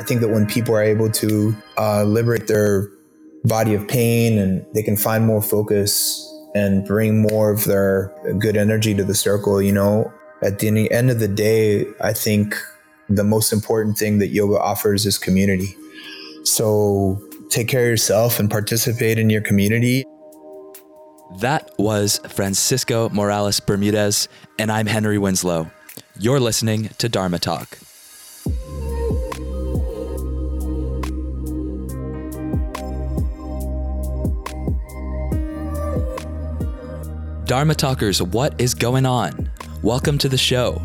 I think that when people are able to uh, liberate their body of pain and they can find more focus and bring more of their good energy to the circle, you know, at the end of the day, I think the most important thing that yoga offers is community. So take care of yourself and participate in your community. That was Francisco Morales Bermudez, and I'm Henry Winslow. You're listening to Dharma Talk. Dharma Talkers, what is going on? Welcome to the show.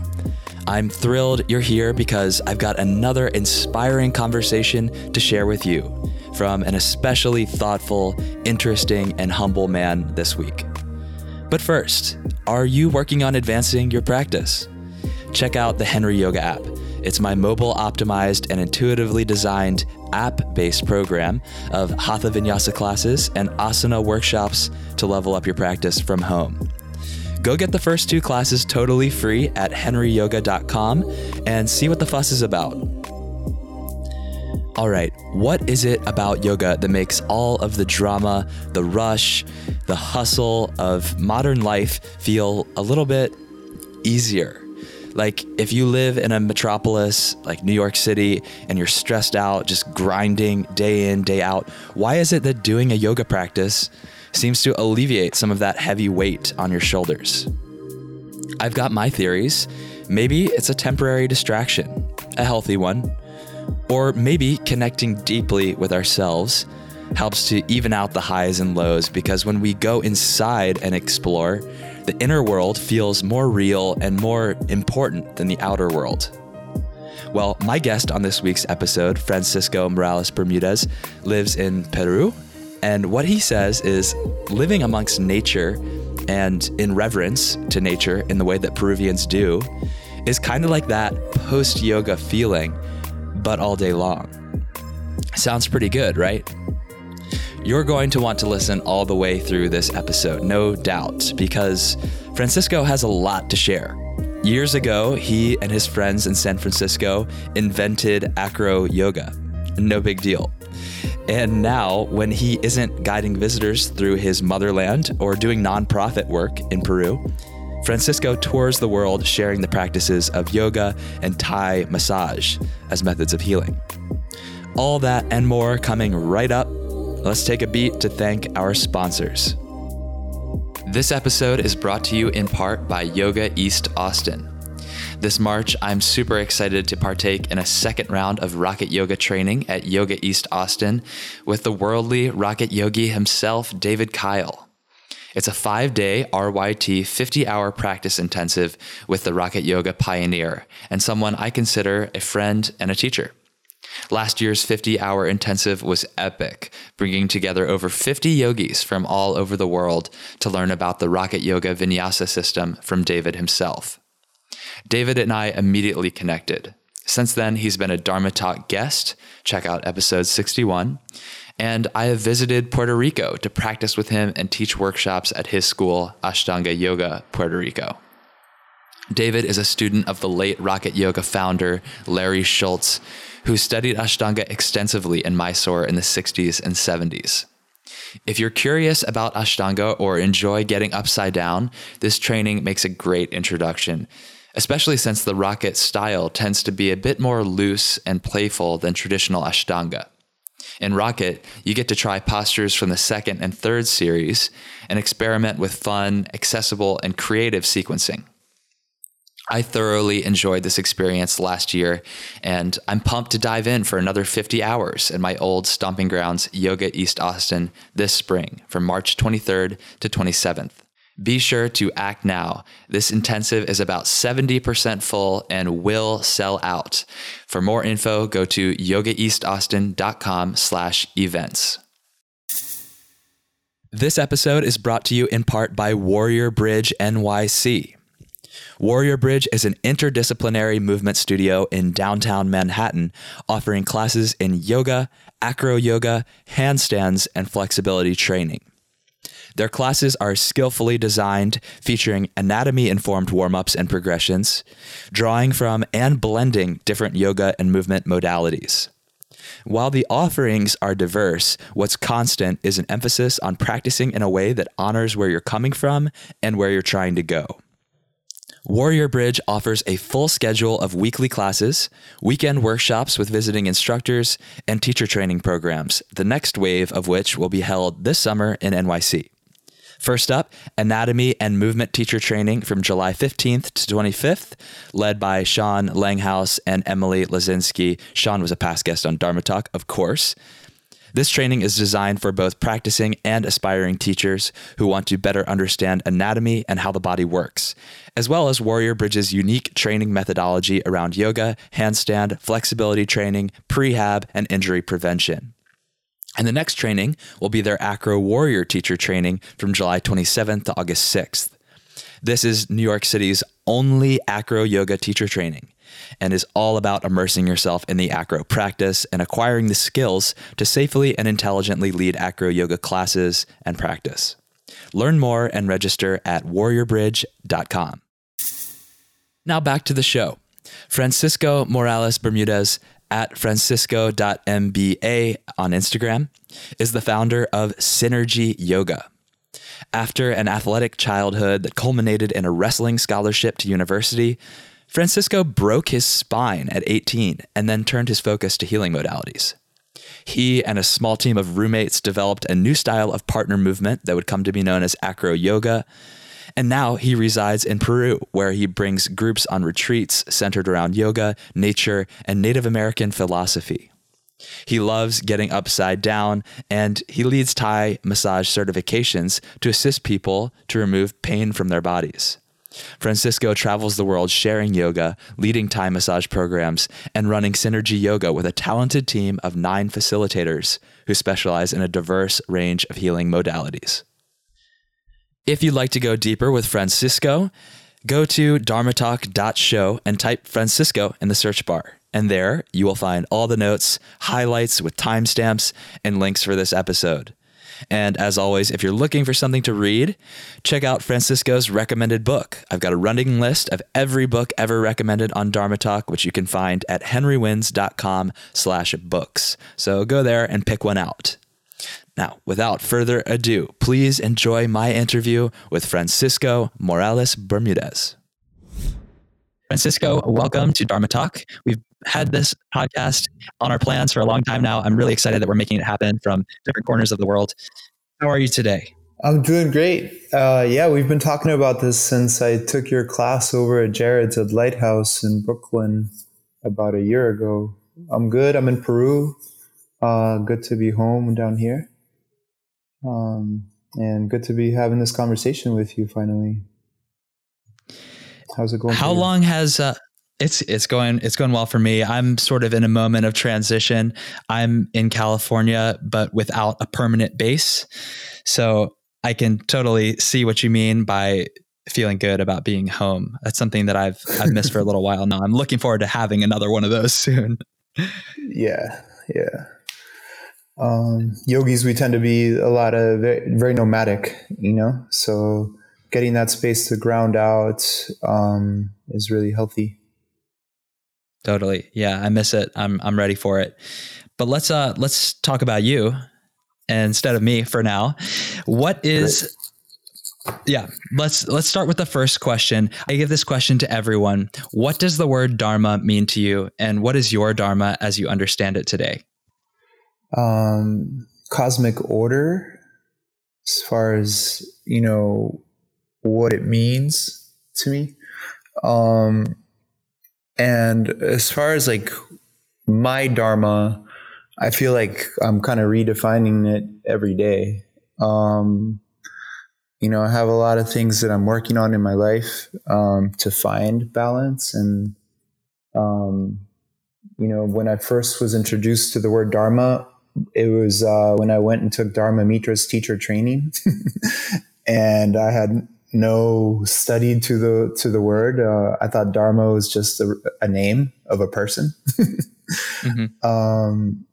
I'm thrilled you're here because I've got another inspiring conversation to share with you from an especially thoughtful, interesting, and humble man this week. But first, are you working on advancing your practice? Check out the Henry Yoga app. It's my mobile optimized and intuitively designed app based program of Hatha Vinyasa classes and asana workshops to level up your practice from home. Go get the first two classes totally free at henryyoga.com and see what the fuss is about. All right, what is it about yoga that makes all of the drama, the rush, the hustle of modern life feel a little bit easier? Like, if you live in a metropolis like New York City and you're stressed out, just grinding day in, day out, why is it that doing a yoga practice seems to alleviate some of that heavy weight on your shoulders. I've got my theories. Maybe it's a temporary distraction, a healthy one. Or maybe connecting deeply with ourselves helps to even out the highs and lows because when we go inside and explore, the inner world feels more real and more important than the outer world. Well, my guest on this week's episode, Francisco Morales Bermudez, lives in Peru and what he says is living amongst nature and in reverence to nature in the way that Peruvians do is kind of like that post yoga feeling, but all day long. Sounds pretty good, right? You're going to want to listen all the way through this episode, no doubt, because Francisco has a lot to share. Years ago, he and his friends in San Francisco invented acro yoga. No big deal. And now, when he isn't guiding visitors through his motherland or doing nonprofit work in Peru, Francisco tours the world sharing the practices of yoga and Thai massage as methods of healing. All that and more coming right up. Let's take a beat to thank our sponsors. This episode is brought to you in part by Yoga East Austin. This March, I'm super excited to partake in a second round of Rocket Yoga training at Yoga East Austin with the worldly Rocket Yogi himself, David Kyle. It's a five day RYT 50 hour practice intensive with the Rocket Yoga pioneer and someone I consider a friend and a teacher. Last year's 50 hour intensive was epic, bringing together over 50 yogis from all over the world to learn about the Rocket Yoga Vinyasa system from David himself. David and I immediately connected. Since then, he's been a Dharma Talk guest. Check out episode 61. And I have visited Puerto Rico to practice with him and teach workshops at his school, Ashtanga Yoga Puerto Rico. David is a student of the late Rocket Yoga founder, Larry Schultz, who studied Ashtanga extensively in Mysore in the 60s and 70s. If you're curious about Ashtanga or enjoy getting upside down, this training makes a great introduction especially since the rocket style tends to be a bit more loose and playful than traditional Ashtanga. In Rocket, you get to try postures from the second and third series and experiment with fun, accessible, and creative sequencing. I thoroughly enjoyed this experience last year, and I'm pumped to dive in for another 50 hours in my old stomping grounds, Yoga East Austin, this spring from March 23rd to 27th. Be sure to act now. This intensive is about 70% full and will sell out. For more info, go to yogaeastaustin.com slash events. This episode is brought to you in part by Warrior Bridge NYC. Warrior Bridge is an interdisciplinary movement studio in downtown Manhattan, offering classes in yoga, acro yoga, handstands, and flexibility training. Their classes are skillfully designed, featuring anatomy informed warm ups and progressions, drawing from and blending different yoga and movement modalities. While the offerings are diverse, what's constant is an emphasis on practicing in a way that honors where you're coming from and where you're trying to go. Warrior Bridge offers a full schedule of weekly classes, weekend workshops with visiting instructors, and teacher training programs, the next wave of which will be held this summer in NYC. First up, anatomy and movement teacher training from July 15th to 25th, led by Sean Langhouse and Emily Lazinski. Sean was a past guest on Dharma Talk, of course. This training is designed for both practicing and aspiring teachers who want to better understand anatomy and how the body works, as well as Warrior Bridge's unique training methodology around yoga, handstand, flexibility training, prehab, and injury prevention. And the next training will be their Acro Warrior teacher training from July 27th to August 6th. This is New York City's only acro yoga teacher training and is all about immersing yourself in the acro practice and acquiring the skills to safely and intelligently lead acro yoga classes and practice. Learn more and register at warriorbridge.com. Now back to the show. Francisco Morales Bermudez at francisco.mba on Instagram is the founder of Synergy Yoga. After an athletic childhood that culminated in a wrestling scholarship to university, Francisco broke his spine at 18 and then turned his focus to healing modalities. He and a small team of roommates developed a new style of partner movement that would come to be known as acro yoga. And now he resides in Peru, where he brings groups on retreats centered around yoga, nature, and Native American philosophy. He loves getting upside down, and he leads Thai massage certifications to assist people to remove pain from their bodies. Francisco travels the world sharing yoga, leading Thai massage programs, and running Synergy Yoga with a talented team of nine facilitators who specialize in a diverse range of healing modalities. If you'd like to go deeper with Francisco, go to dharmatalk.show and type Francisco in the search bar. And there you will find all the notes, highlights with timestamps, and links for this episode. And as always, if you're looking for something to read, check out Francisco's recommended book. I've got a running list of every book ever recommended on Dharma Talk, which you can find at henrywins.com slash books. So go there and pick one out. Now, without further ado, please enjoy my interview with Francisco Morales Bermudez. Francisco, welcome to Dharma Talk. We've had this podcast on our plans for a long time now. I'm really excited that we're making it happen from different corners of the world. How are you today? I'm doing great. Uh, yeah, we've been talking about this since I took your class over at Jared's at Lighthouse in Brooklyn about a year ago. I'm good. I'm in Peru. Uh, good to be home down here. Um, and good to be having this conversation with you finally. How's it going? How long has uh, it's it's going it's going well for me. I'm sort of in a moment of transition. I'm in California, but without a permanent base, so I can totally see what you mean by feeling good about being home. That's something that I've I've missed for a little while now. I'm looking forward to having another one of those soon. Yeah, yeah. Um, yogis, we tend to be a lot of very, very nomadic, you know. So getting that space to ground out um, is really healthy. Totally. Yeah, I miss it. I'm I'm ready for it. But let's uh let's talk about you instead of me for now. What is. Yeah, let's let's start with the first question. I give this question to everyone. What does the word dharma mean to you and what is your dharma as you understand it today? Um cosmic order as far as, you know, what it means to me. Um, and as far as like my dharma, I feel like I'm kind of redefining it every day. Um, you know, I have a lot of things that I'm working on in my life um, to find balance. And, um, you know, when I first was introduced to the word dharma, it was uh, when I went and took Dharma Mitra's teacher training. and I had no studied to the to the word. Uh, I thought Dharma was just a, a name of a person, mm-hmm. um,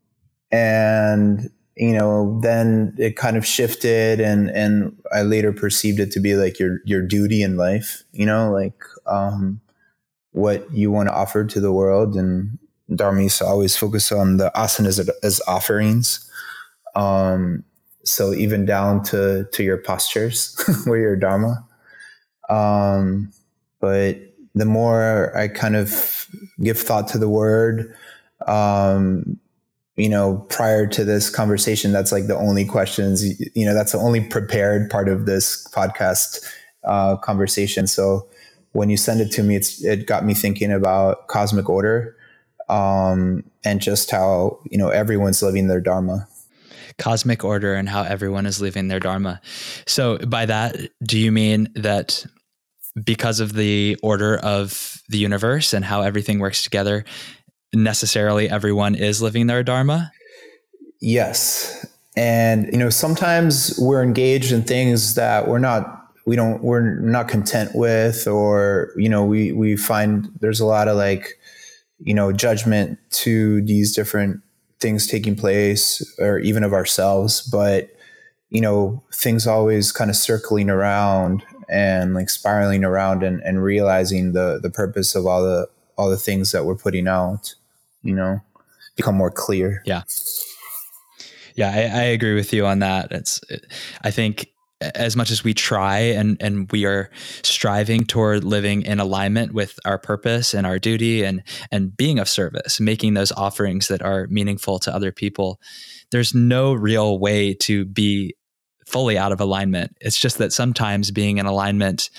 and you know, then it kind of shifted, and and I later perceived it to be like your your duty in life. You know, like um, what you want to offer to the world, and Dharma used to always focus on the asanas as, as offerings. Um, so even down to to your postures where your Dharma. Um, but the more I kind of give thought to the word, um, you know, prior to this conversation, that's like the only questions, you know, that's the only prepared part of this podcast uh, conversation. So when you send it to me, it's, it got me thinking about cosmic order um, and just how, you know, everyone's living their Dharma. Cosmic order and how everyone is living their Dharma. So by that, do you mean that because of the order of the universe and how everything works together, necessarily everyone is living their dharma? Yes. And you know, sometimes we're engaged in things that we're not we don't we're not content with or you know, we we find there's a lot of like you know, judgment to these different things taking place or even of ourselves, but you know, things always kind of circling around and like spiraling around and, and realizing the the purpose of all the all the things that we're putting out you know, become more clear. Yeah. Yeah, I, I agree with you on that. It's, it, I think as much as we try and and we are striving toward living in alignment with our purpose and our duty and and being of service making those offerings that are meaningful to other people there's no real way to be fully out of alignment. It's just that sometimes being in alignment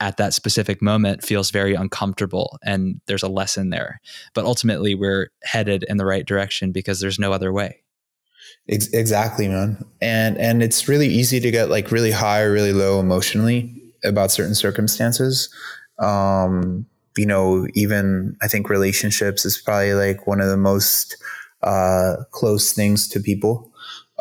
at that specific moment feels very uncomfortable and there's a lesson there. But ultimately we're headed in the right direction because there's no other way exactly man. And and it's really easy to get like really high or really low emotionally about certain circumstances. Um you know even i think relationships is probably like one of the most uh close things to people.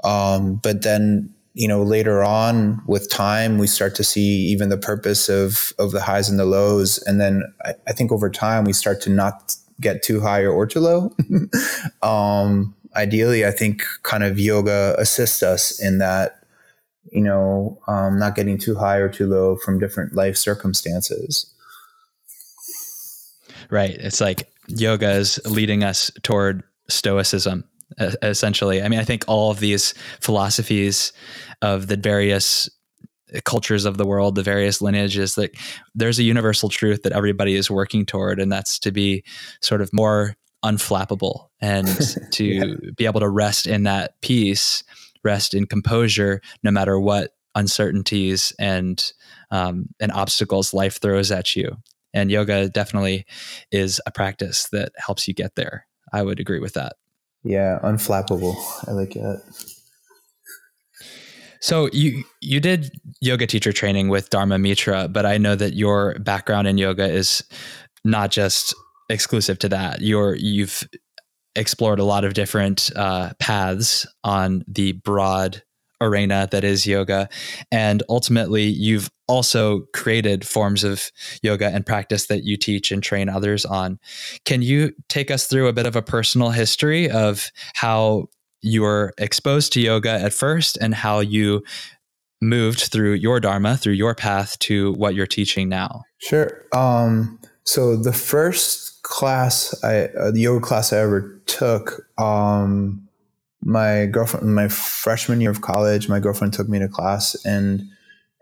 Um but then you know later on with time we start to see even the purpose of of the highs and the lows. And then i, I think over time we start to not get too high or too low. Um, ideally i think kind of yoga assists us in that you know um, not getting too high or too low from different life circumstances right it's like yoga is leading us toward stoicism essentially. I mean, I think all of these philosophies of the various cultures of the world, the various lineages, that there's a universal truth that everybody is working toward, and that's to be sort of more unflappable and to yeah. be able to rest in that peace, rest in composure, no matter what uncertainties and um, and obstacles life throws at you. And yoga definitely is a practice that helps you get there. I would agree with that. Yeah, unflappable. I like that. So you you did yoga teacher training with Dharma Mitra, but I know that your background in yoga is not just exclusive to that. You're you've explored a lot of different uh, paths on the broad arena that is yoga. And ultimately, you've also created forms of yoga and practice that you teach and train others on. Can you take us through a bit of a personal history of how you were exposed to yoga at first and how you moved through your dharma, through your path to what you're teaching now? Sure. Um, so the first class, I, uh, the yoga class I ever took, um, my girlfriend, my freshman year of college, my girlfriend took me to class and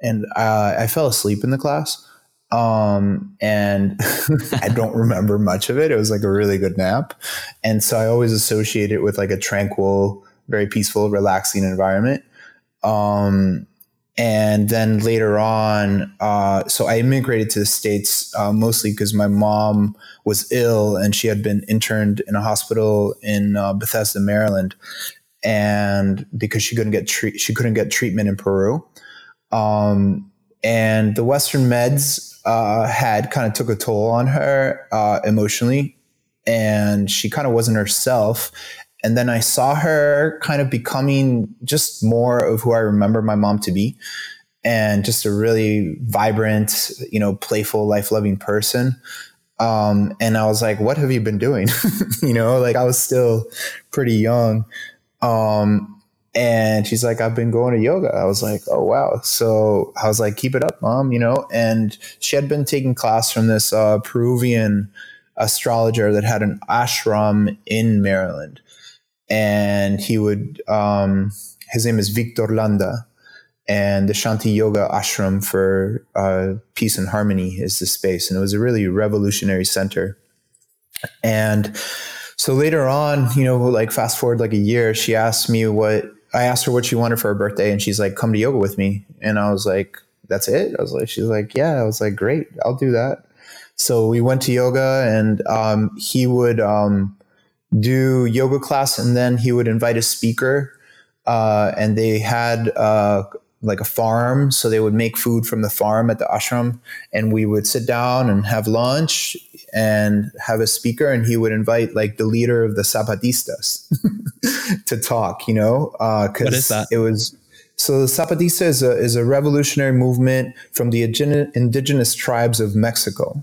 and uh, I fell asleep in the class. Um, and I don't remember much of it. It was like a really good nap, and so I always associate it with like a tranquil, very peaceful, relaxing environment. Um, and then later on, uh, so I immigrated to the states uh, mostly because my mom was ill and she had been interned in a hospital in uh, Bethesda, Maryland, and because she couldn't get she couldn't get treatment in Peru, um, and the Western meds uh, had kind of took a toll on her uh, emotionally, and she kind of wasn't herself. And then I saw her kind of becoming just more of who I remember my mom to be and just a really vibrant, you know, playful, life loving person. Um, and I was like, what have you been doing? you know, like I was still pretty young. Um, and she's like, I've been going to yoga. I was like, oh, wow. So I was like, keep it up, mom, you know? And she had been taking class from this uh, Peruvian astrologer that had an ashram in Maryland, and he would. Um, his name is Victor Landa, and the Shanti Yoga Ashram for uh, Peace and Harmony is the space, and it was a really revolutionary center. And so later on, you know, like fast forward like a year, she asked me what I asked her what she wanted for her birthday, and she's like, "Come to yoga with me." And I was like, "That's it." I was like, "She's like, yeah." I was like, "Great, I'll do that." So we went to yoga, and um, he would um, do yoga class, and then he would invite a speaker, uh, and they had uh, like a farm. So they would make food from the farm at the ashram, and we would sit down and have lunch and have a speaker, and he would invite like the leader of the Zapatistas to talk. You know, because uh, what is that? It was. So the Zapatista is a, is a revolutionary movement from the indigenous tribes of Mexico.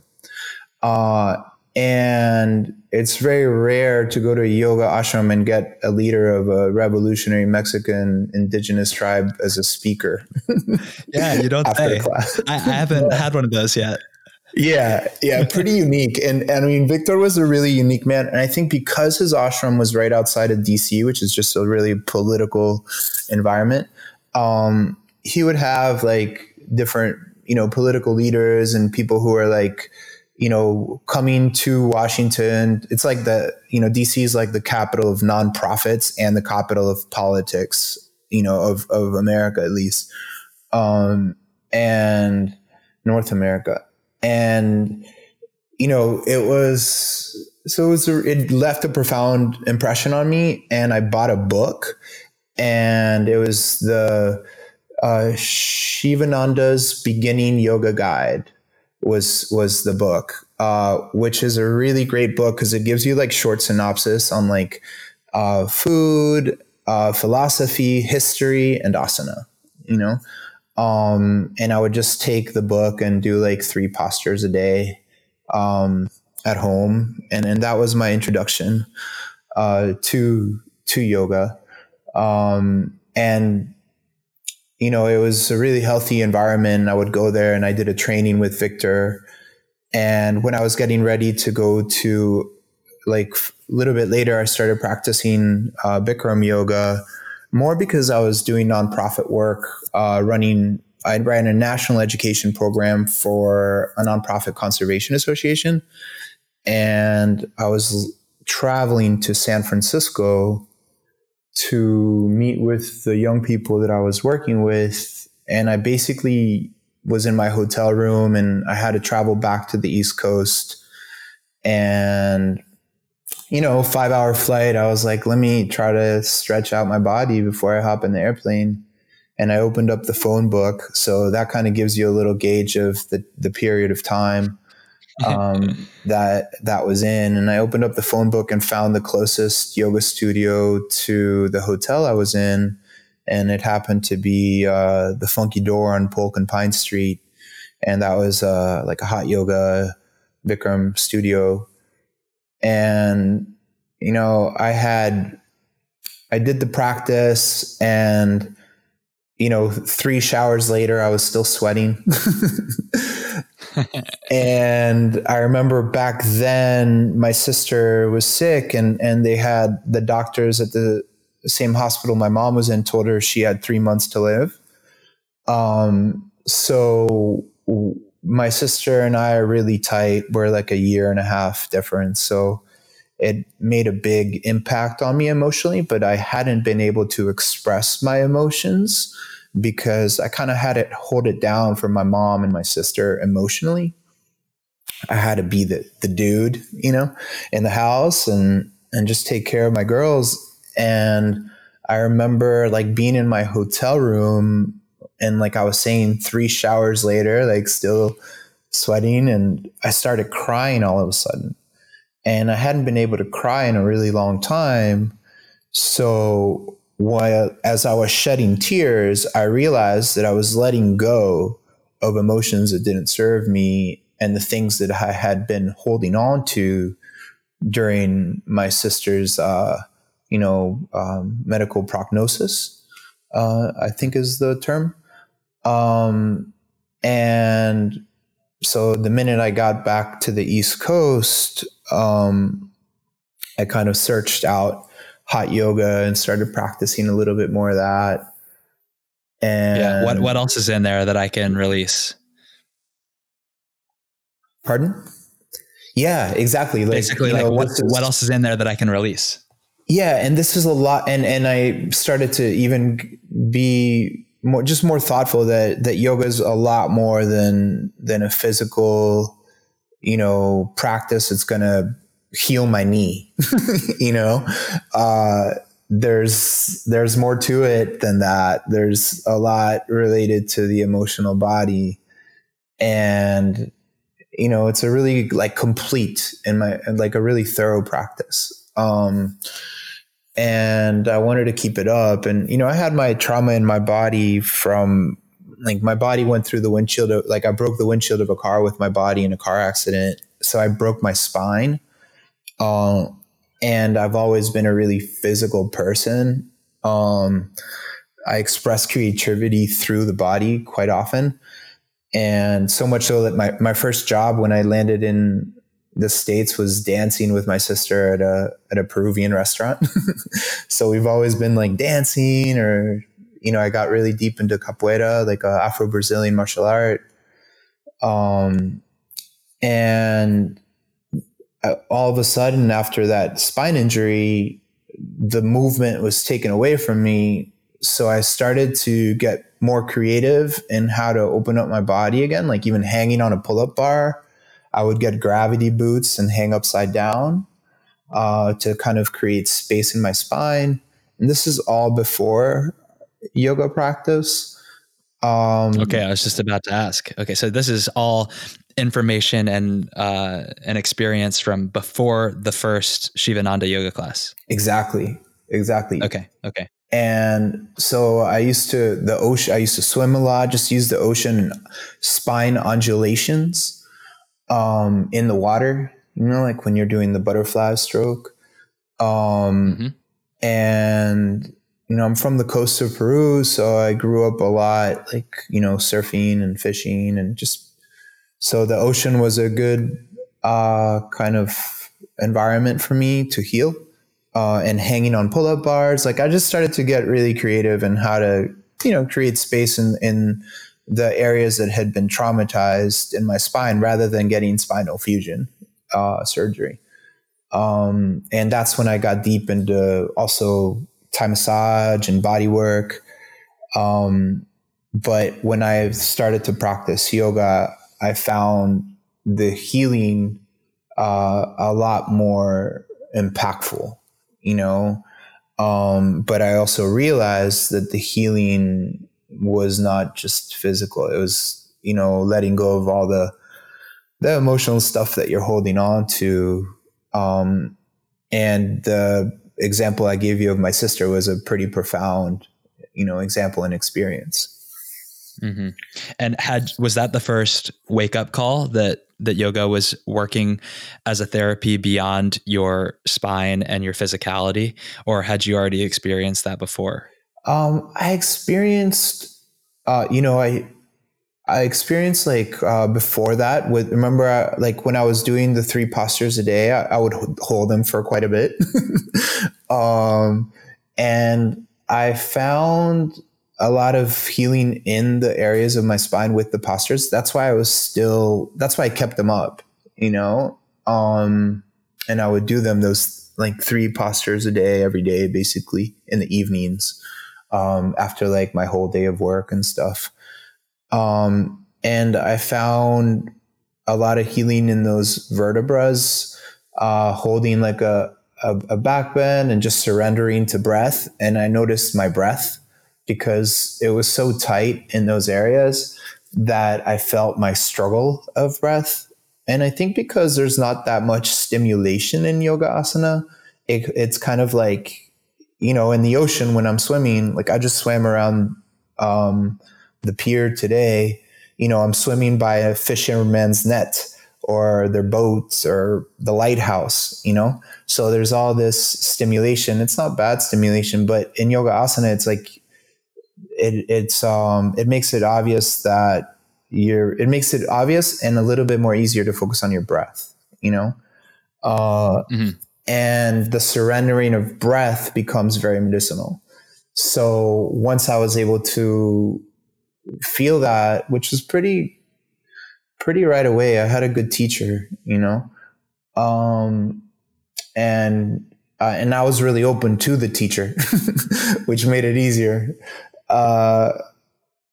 Uh, and it's very rare to go to a yoga ashram and get a leader of a revolutionary Mexican indigenous tribe as a speaker. yeah, you don't say. I, I, haven't had one of those yet. Yeah, yeah, pretty unique. And, and I mean, Victor was a really unique man. And I think because his ashram was right outside of DC, which is just a really political environment, um, he would have like different, you know, political leaders and people who are like, you know, coming to Washington, it's like the, you know, DC is like the capital of nonprofits and the capital of politics, you know, of, of America at least, um, and North America. And, you know, it was, so it, was, it left a profound impression on me. And I bought a book and it was the, uh, Shivananda's Beginning Yoga Guide was was the book, uh, which is a really great book because it gives you like short synopsis on like uh, food, uh, philosophy, history, and asana. You know, um, and I would just take the book and do like three postures a day um, at home, and and that was my introduction uh, to to yoga. Um, and you know, it was a really healthy environment. I would go there and I did a training with Victor. And when I was getting ready to go to like a little bit later, I started practicing uh, Bikram yoga more because I was doing nonprofit work, uh, running, I ran a national education program for a nonprofit conservation association. And I was traveling to San Francisco to meet with the young people that I was working with. And I basically was in my hotel room and I had to travel back to the East Coast. And, you know, five hour flight, I was like, let me try to stretch out my body before I hop in the airplane. And I opened up the phone book. So that kind of gives you a little gauge of the, the period of time um, that that was in, and I opened up the phone book and found the closest yoga studio to the hotel I was in, and it happened to be uh, the Funky Door on Polk and Pine Street, and that was uh, like a hot yoga Bikram studio, and you know I had I did the practice and you know, three showers later, I was still sweating. and I remember back then, my sister was sick, and and they had the doctors at the same hospital my mom was in told her she had three months to live. Um, so my sister and I are really tight. We're like a year and a half difference. So it made a big impact on me emotionally, but I hadn't been able to express my emotions because I kind of had it hold it down for my mom and my sister emotionally. I had to be the the dude, you know, in the house and and just take care of my girls. And I remember like being in my hotel room and like I was saying, three showers later, like still sweating, and I started crying all of a sudden. And I hadn't been able to cry in a really long time. So while as I was shedding tears, I realized that I was letting go of emotions that didn't serve me and the things that I had been holding on to during my sister's, uh, you know, um, medical prognosis. Uh, I think is the term. Um, and so the minute I got back to the East Coast, um, I kind of searched out hot yoga and started practicing a little bit more of that. And yeah, what what else is in there that I can release? Pardon? Yeah, exactly. Like, Basically, like know, what is, what else is in there that I can release? Yeah, and this is a lot, and and I started to even be more just more thoughtful that that yoga is a lot more than than a physical, you know, practice. It's gonna heal my knee, you know. Uh, there's there's more to it than that. There's a lot related to the emotional body, and you know, it's a really like complete in my like a really thorough practice. Um, and I wanted to keep it up. And you know, I had my trauma in my body from like my body went through the windshield of like I broke the windshield of a car with my body in a car accident. So I broke my spine. Uh, and I've always been a really physical person. Um, I express creativity through the body quite often. And so much so that my, my first job when I landed in the States was dancing with my sister at a, at a Peruvian restaurant. so we've always been like dancing or, you know, I got really deep into capoeira, like Afro Brazilian martial art. Um, and uh, all of a sudden after that spine injury, the movement was taken away from me. So I started to get more creative in how to open up my body again, like even hanging on a pull up bar. I would get gravity boots and hang upside down uh, to kind of create space in my spine. And this is all before yoga practice. Um, okay, I was just about to ask. Okay, so this is all information and uh, an experience from before the first Shivananda yoga class. Exactly. Exactly. Okay. Okay. And so I used to the ocean. I used to swim a lot. Just use the ocean spine undulations um, in the water. You know, like when you're doing the butterfly stroke. Um, mm-hmm. And you know, I'm from the coast of Peru, so I grew up a lot, like you know, surfing and fishing, and just so the ocean was a good uh, kind of environment for me to heal uh, and hanging on pull-up bars. Like I just started to get really creative in how to, you know, create space in, in the areas that had been traumatized in my spine rather than getting spinal fusion uh, surgery. Um, and that's when I got deep into also Thai massage and body work. Um, but when I started to practice yoga, I found the healing uh, a lot more impactful you know. Um, but I also realized that the healing was not just physical. It was, you know, letting go of all the the emotional stuff that you're holding on to. Um, and the example I gave you of my sister was a pretty profound, you know, example and experience. Mm-hmm. And had was that the first wake up call that that yoga was working as a therapy beyond your spine and your physicality, or had you already experienced that before? Um, I experienced, uh, you know, I I experienced like uh, before that. With remember, uh, like when I was doing the three postures a day, I, I would hold them for quite a bit, um, and I found a lot of healing in the areas of my spine with the postures. That's why I was still, that's why I kept them up, you know? Um, and I would do them those like three postures a day, every day, basically in the evenings, um, after like my whole day of work and stuff. Um, and I found a lot of healing in those vertebras, uh, holding like a, a, a back bend and just surrendering to breath. And I noticed my breath because it was so tight in those areas that I felt my struggle of breath. And I think because there's not that much stimulation in yoga asana, it, it's kind of like, you know, in the ocean when I'm swimming, like I just swam around um, the pier today, you know, I'm swimming by a fisherman's net or their boats or the lighthouse, you know? So there's all this stimulation. It's not bad stimulation, but in yoga asana, it's like it, it's um, it makes it obvious that you're it makes it obvious and a little bit more easier to focus on your breath you know uh, mm-hmm. and the surrendering of breath becomes very medicinal so once i was able to feel that which was pretty pretty right away i had a good teacher you know um, and uh, and I was really open to the teacher, which made it easier. Uh,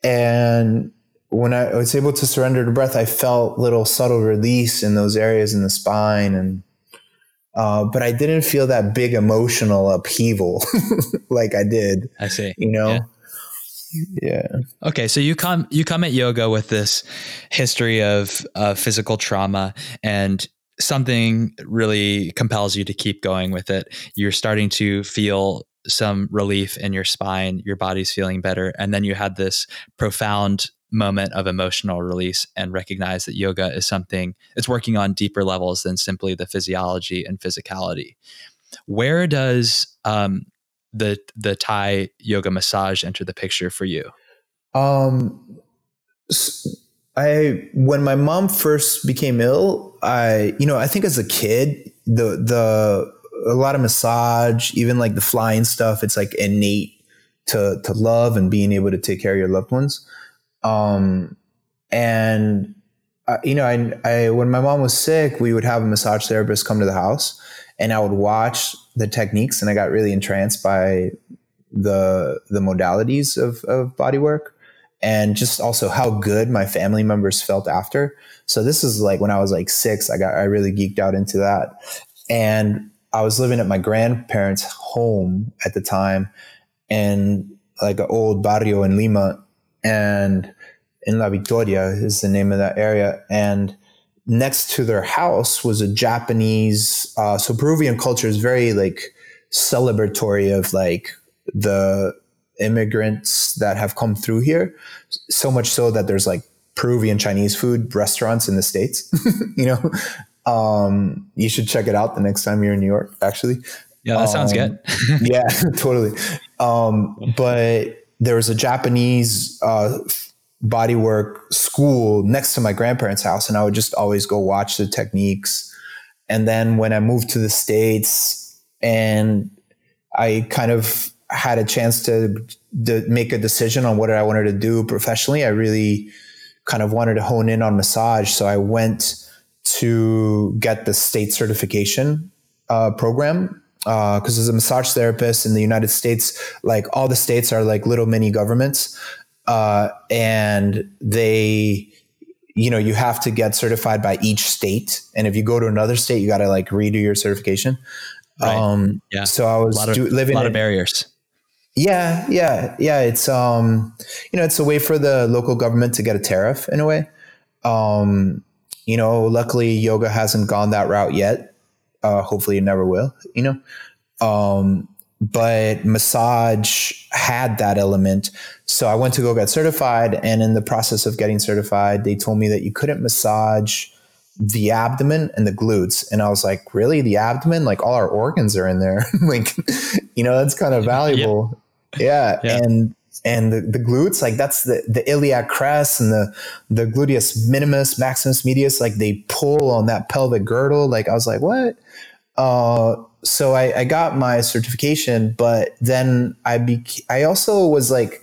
and when I was able to surrender to breath, I felt little subtle release in those areas in the spine, and uh, but I didn't feel that big emotional upheaval like I did. I see. You know. Yeah. Yeah. Okay, so you come you come at yoga with this history of uh, physical trauma, and something really compels you to keep going with it. You're starting to feel some relief in your spine, your body's feeling better. And then you had this profound moment of emotional release and recognize that yoga is something it's working on deeper levels than simply the physiology and physicality. Where does um, the the Thai yoga massage enter the picture for you? Um, I when my mom first became ill, I you know I think as a kid the the a lot of massage, even like the flying stuff, it's like innate to to love and being able to take care of your loved ones. Um, and uh, you know, I, I when my mom was sick, we would have a massage therapist come to the house, and I would watch the techniques, and I got really entranced by the the modalities of of body work and just also how good my family members felt after. So this is like when I was like six, I got I really geeked out into that, and I was living at my grandparents' home at the time, and like an old barrio in Lima, and in La Victoria is the name of that area, and next to their house was a Japanese. Uh, so Peruvian culture is very like celebratory of like the immigrants that have come through here. So much so that there's like Peruvian Chinese food restaurants in the States. you know, um, you should check it out the next time you're in New York, actually. Yeah, that um, sounds good. yeah, totally. Um, but there was a Japanese uh, bodywork school next to my grandparents' house, and I would just always go watch the techniques. And then when I moved to the States and I kind of had a chance to, to make a decision on what I wanted to do professionally, I really kind of wanted to hone in on massage. So I went to get the state certification uh, program because uh, as a massage therapist in the United States, like all the states are like little mini governments, uh, and they, you know, you have to get certified by each state, and if you go to another state, you got to like redo your certification. Right. Um, yeah. So I was of, do, living a lot in, of barriers. Yeah, yeah, yeah. It's um, you know, it's a way for the local government to get a tariff in a way. Um, you know, luckily yoga hasn't gone that route yet. Uh, hopefully, it never will. You know, um, but massage had that element. So I went to go get certified, and in the process of getting certified, they told me that you couldn't massage the abdomen and the glutes. And I was like, really? The abdomen? Like all our organs are in there. like, you know, that's kind of valuable yeah, yeah. and and the, the glutes like that's the the iliac crest and the the gluteus minimus maximus medius like they pull on that pelvic girdle. Like i was like what? Uh so i i got my certification but then i be i also was like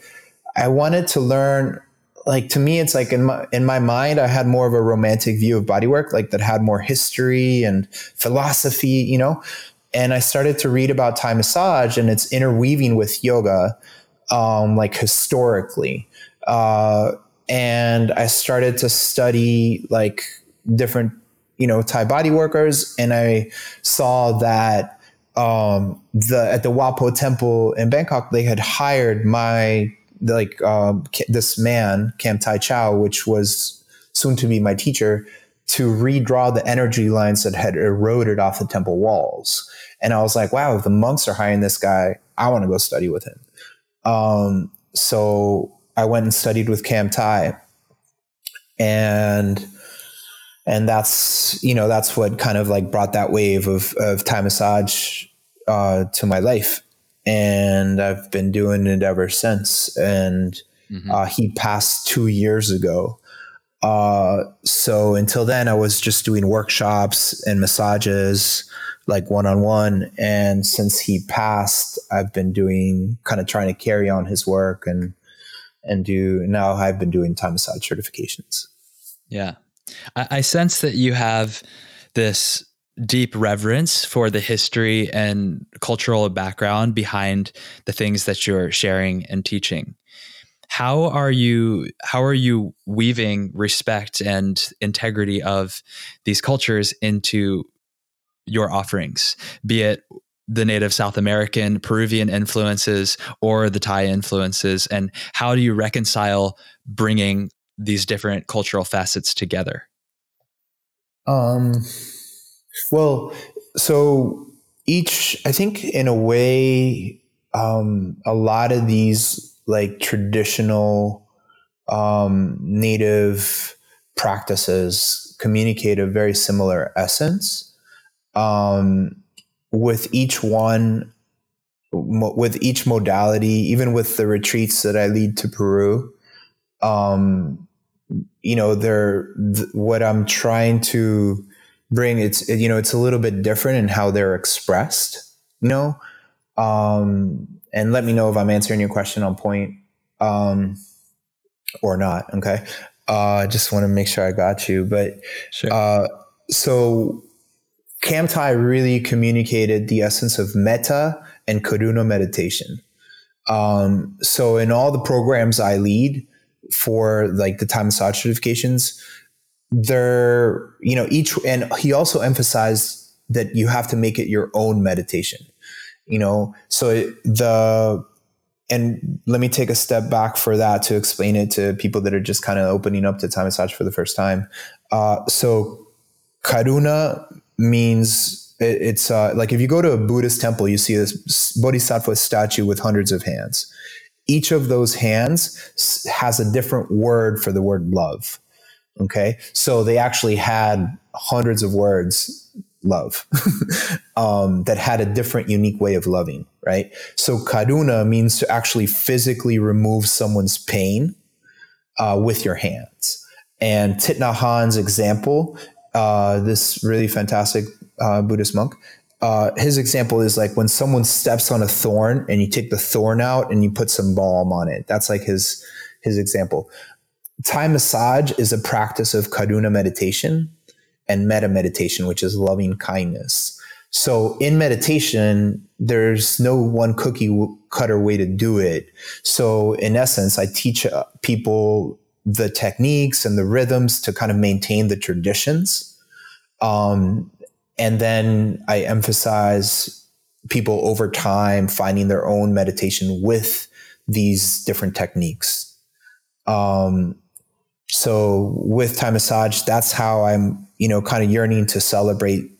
i wanted to learn like to me it's like in my in my mind i had more of a romantic view of bodywork like that had more history and philosophy you know? And I started to read about Thai massage and its interweaving with yoga, um, like historically. Uh, and I started to study like different, you know, Thai body workers, and I saw that um, the at the Wat Po Temple in Bangkok, they had hired my like um, this man Kam Thye Chow, which was soon to be my teacher, to redraw the energy lines that had eroded off the temple walls. And I was like, wow, if the monks are hiring this guy, I want to go study with him. Um, so I went and studied with Kam Thye. And and that's you know that's what kind of like brought that wave of of Thai massage uh, to my life, and I've been doing it ever since. And mm-hmm. uh, he passed two years ago, Uh, so until then, I was just doing workshops and massages, like one on one. And since he passed, I've been doing kind of trying to carry on his work and and do now. I've been doing Thai massage certifications. Yeah, I, I sense that you have this deep reverence for the history and cultural background behind the things that you're sharing and teaching how are you how are you weaving respect and integrity of these cultures into your offerings be it the native south american peruvian influences or the thai influences and how do you reconcile bringing these different cultural facets together um well so each i think in a way um a lot of these like traditional um, native practices communicate a very similar essence. Um, with each one, mo- with each modality, even with the retreats that I lead to Peru, um, you know, they're th- what I'm trying to bring. It's you know, it's a little bit different in how they're expressed. You know, um, and let me know if I'm answering your question on point um, or not. Okay. I uh, just want to make sure I got you. But sure. uh, so Kam Thye really communicated the essence of metta and karuna meditation. Um, so in all the programs I lead for like the Thai massage certifications, there, you know, each, and he also emphasized that you have to make it your own meditation you know so the and let me take a step back for that to explain it to people that are just kind of opening up to Thai massage for the first time uh, so karuna means it, it's uh, like if you go to a buddhist temple you see this bodhisattva statue with hundreds of hands each of those hands has a different word for the word love okay so they actually had hundreds of words love um, that had a different, unique way of loving, right? So karuna means to actually physically remove someone's pain uh, with your hands. And Thich example, uh, this really fantastic uh, Buddhist monk, uh, his example is like when someone steps on a thorn and you take the thorn out and you put some balm on it. That's like his his example. Thai massage is a practice of karuna meditation and metta meditation, which is loving kindness. So in meditation, there's no one cookie cutter way to do it. So in essence, I teach uh, people the techniques and the rhythms to kind of maintain the traditions. Um, and then I emphasize people over time finding their own meditation with these different techniques. Um, so with Thai massage, that's how I'm, you know, kind of yearning to celebrate,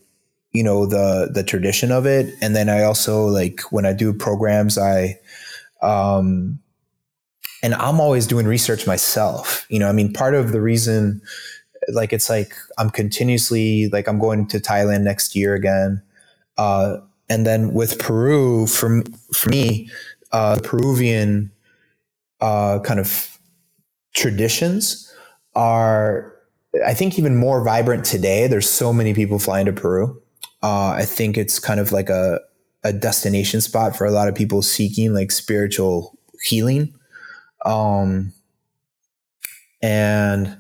you know, the the tradition of it. And then I also like when I do programs, I um and I'm always doing research myself. You know, I mean, part of the reason like it's like I'm continuously like I'm going to Thailand next year again. Uh and then with Peru, for, for me, uh, the Peruvian uh, kind of traditions are, I think, even more vibrant today. There's so many people flying to Peru. Uh, I think it's kind of like a, a destination spot for a lot of people seeking like spiritual healing. Um, and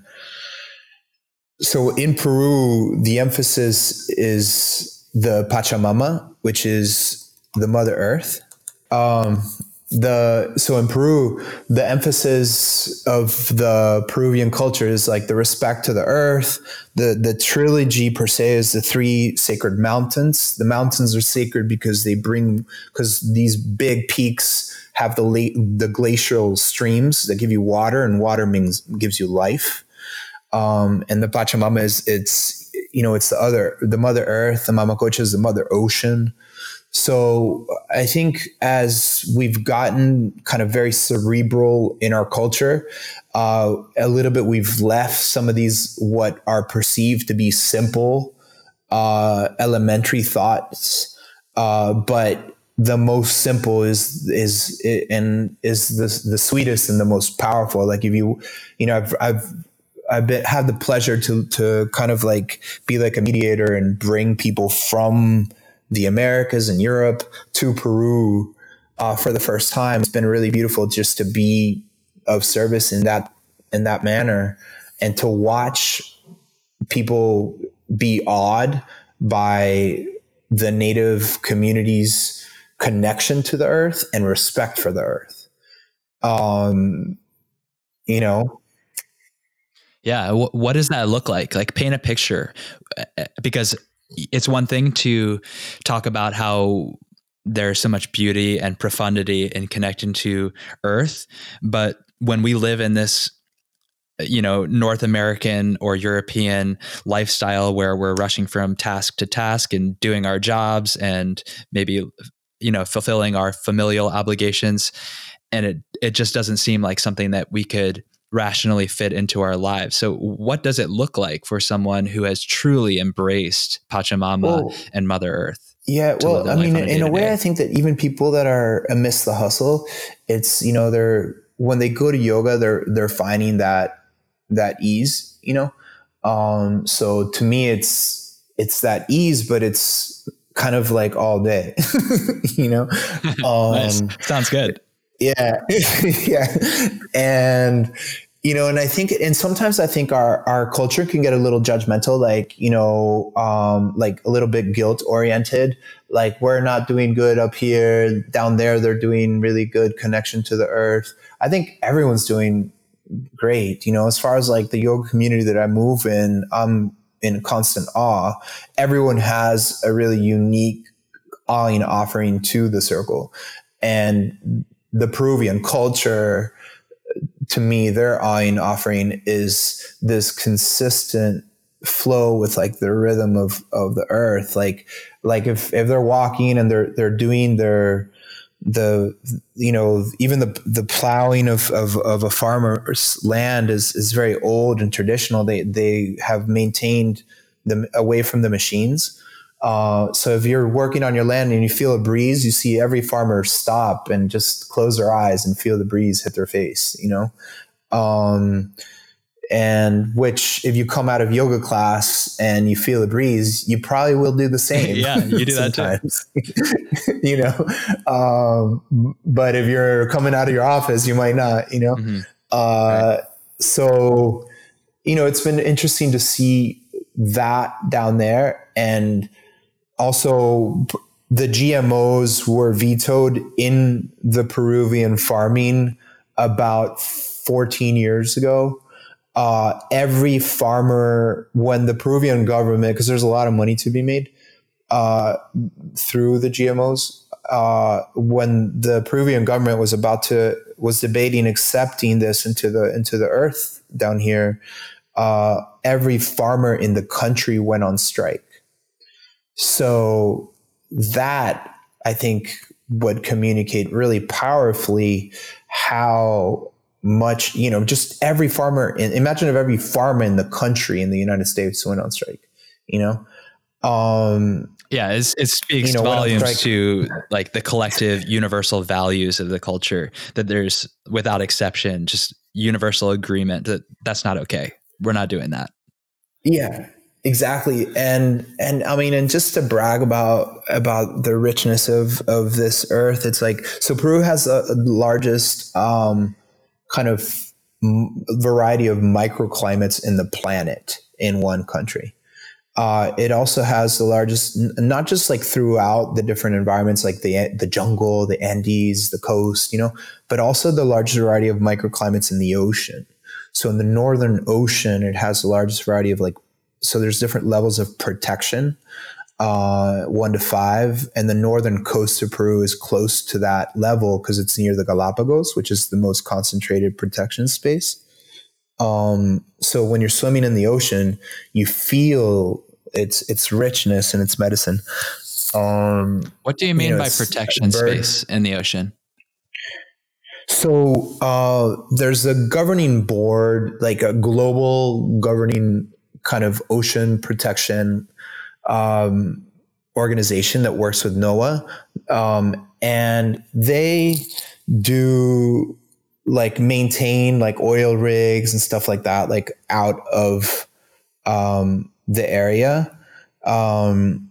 so in Peru, the emphasis is the Pachamama, which is the Mother Earth. Um, the so in Peru, the emphasis of the Peruvian culture is like the respect to the earth. The the trilogy per se is the three sacred mountains. The mountains are sacred because they bring because these big peaks have the late, the glacial streams that give you water, and water means gives you life. Um, and the Pachamama is it's you know it's the other the Mother Earth. The Mamacocha is the Mother Ocean. So I think as we've gotten kind of very cerebral in our culture, uh, a little bit we've left some of these what are perceived to be simple, uh, elementary thoughts, uh, but the most simple is is and is the the sweetest and the most powerful. Like if you, you know, I've I've I've been had the pleasure to to kind of like be like a mediator and bring people from the Americas and Europe to Peru uh, for the first time. It's been really beautiful just to be of service in that in that manner and to watch people be awed by the native community's connection to the earth and respect for the earth. Um, you know, yeah. what does that look like? Like, paint a picture, uh, because it's one thing to talk about how there's so much beauty and profundity in connecting to Earth, but when we live in this you know north american or european lifestyle where we're rushing from task to task and doing our jobs and maybe you know fulfilling our familial obligations and it it just doesn't seem like something that we could rationally fit into our lives so what does it look like for someone who has truly embraced pachamama and mother earth yeah well i mean in a way i think that even people that are amidst the hustle it's you know they're when they go to yoga they're they're finding that that ease, you know? Um, so to me, it's, it's that ease, but it's kind of like all day, you know? Um, nice. Sounds good. Yeah. yeah. And, you know, and I think, and sometimes I think our, our culture can get a little judgmental, like, you know, um, like a little bit guilt oriented. Like we're not doing good up here, down there, they're doing really good connection to the earth. I think everyone's doing great. You know, as far as like the yoga community that I move in, I'm in constant awe. Everyone has a really unique awing offering to the circle. And the Peruvian culture, to me, their awing offering is this consistent flow with like the rhythm of, of the earth. Like, like if, if they're walking and they're, they're doing their, the you know even the the plowing of, of, of a farmer's land is is very old and traditional. They they have maintained them away from the machines. Uh, so if you're working on your land and you feel a breeze, you see every farmer stop and just close their eyes and feel the breeze hit their face. You know, um, and which if you come out of yoga class and you feel a breeze you probably will do the same yeah you do that too you know um, but if you're coming out of your office you might not you know mm-hmm. uh, right. so you know it's been interesting to see that down there and also the gmos were vetoed in the peruvian farming about 14 years ago uh, every farmer, when the Peruvian government, because there's a lot of money to be made uh, through the GMOs, uh, when the Peruvian government was about to was debating accepting this into the into the earth down here, uh, every farmer in the country went on strike. So that I think would communicate really powerfully how much, you know, just every farmer, imagine if every farmer in the country in the United States went on strike, you know? Um, yeah, it speaks you know, volumes to like the collective universal values of the culture that there's without exception, just universal agreement that that's not okay. We're not doing that. Yeah, exactly. And, and I mean, and just to brag about, about the richness of, of this earth, it's like, so Peru has the largest, um, kind of variety of microclimates in the planet in one country. Uh, it also has the largest, not just like throughout the different environments, like the the jungle, the Andes, the coast, you know, but also the largest variety of microclimates in the ocean. So in the northern ocean, it has the largest variety of like, so there's different levels of protection uh, one to five, and the northern coast of Peru is close to that level because it's near the Galapagos, which is the most concentrated protection space. Um, so when you're swimming in the ocean, you feel its its richness and its medicine. Um, what do you mean you know, by protection space in the ocean? So uh, there's a governing board, like a global governing kind of ocean protection um, organization that works with NOAA, um, and they do like maintain like oil rigs and stuff like that, like out of um, the area. Um,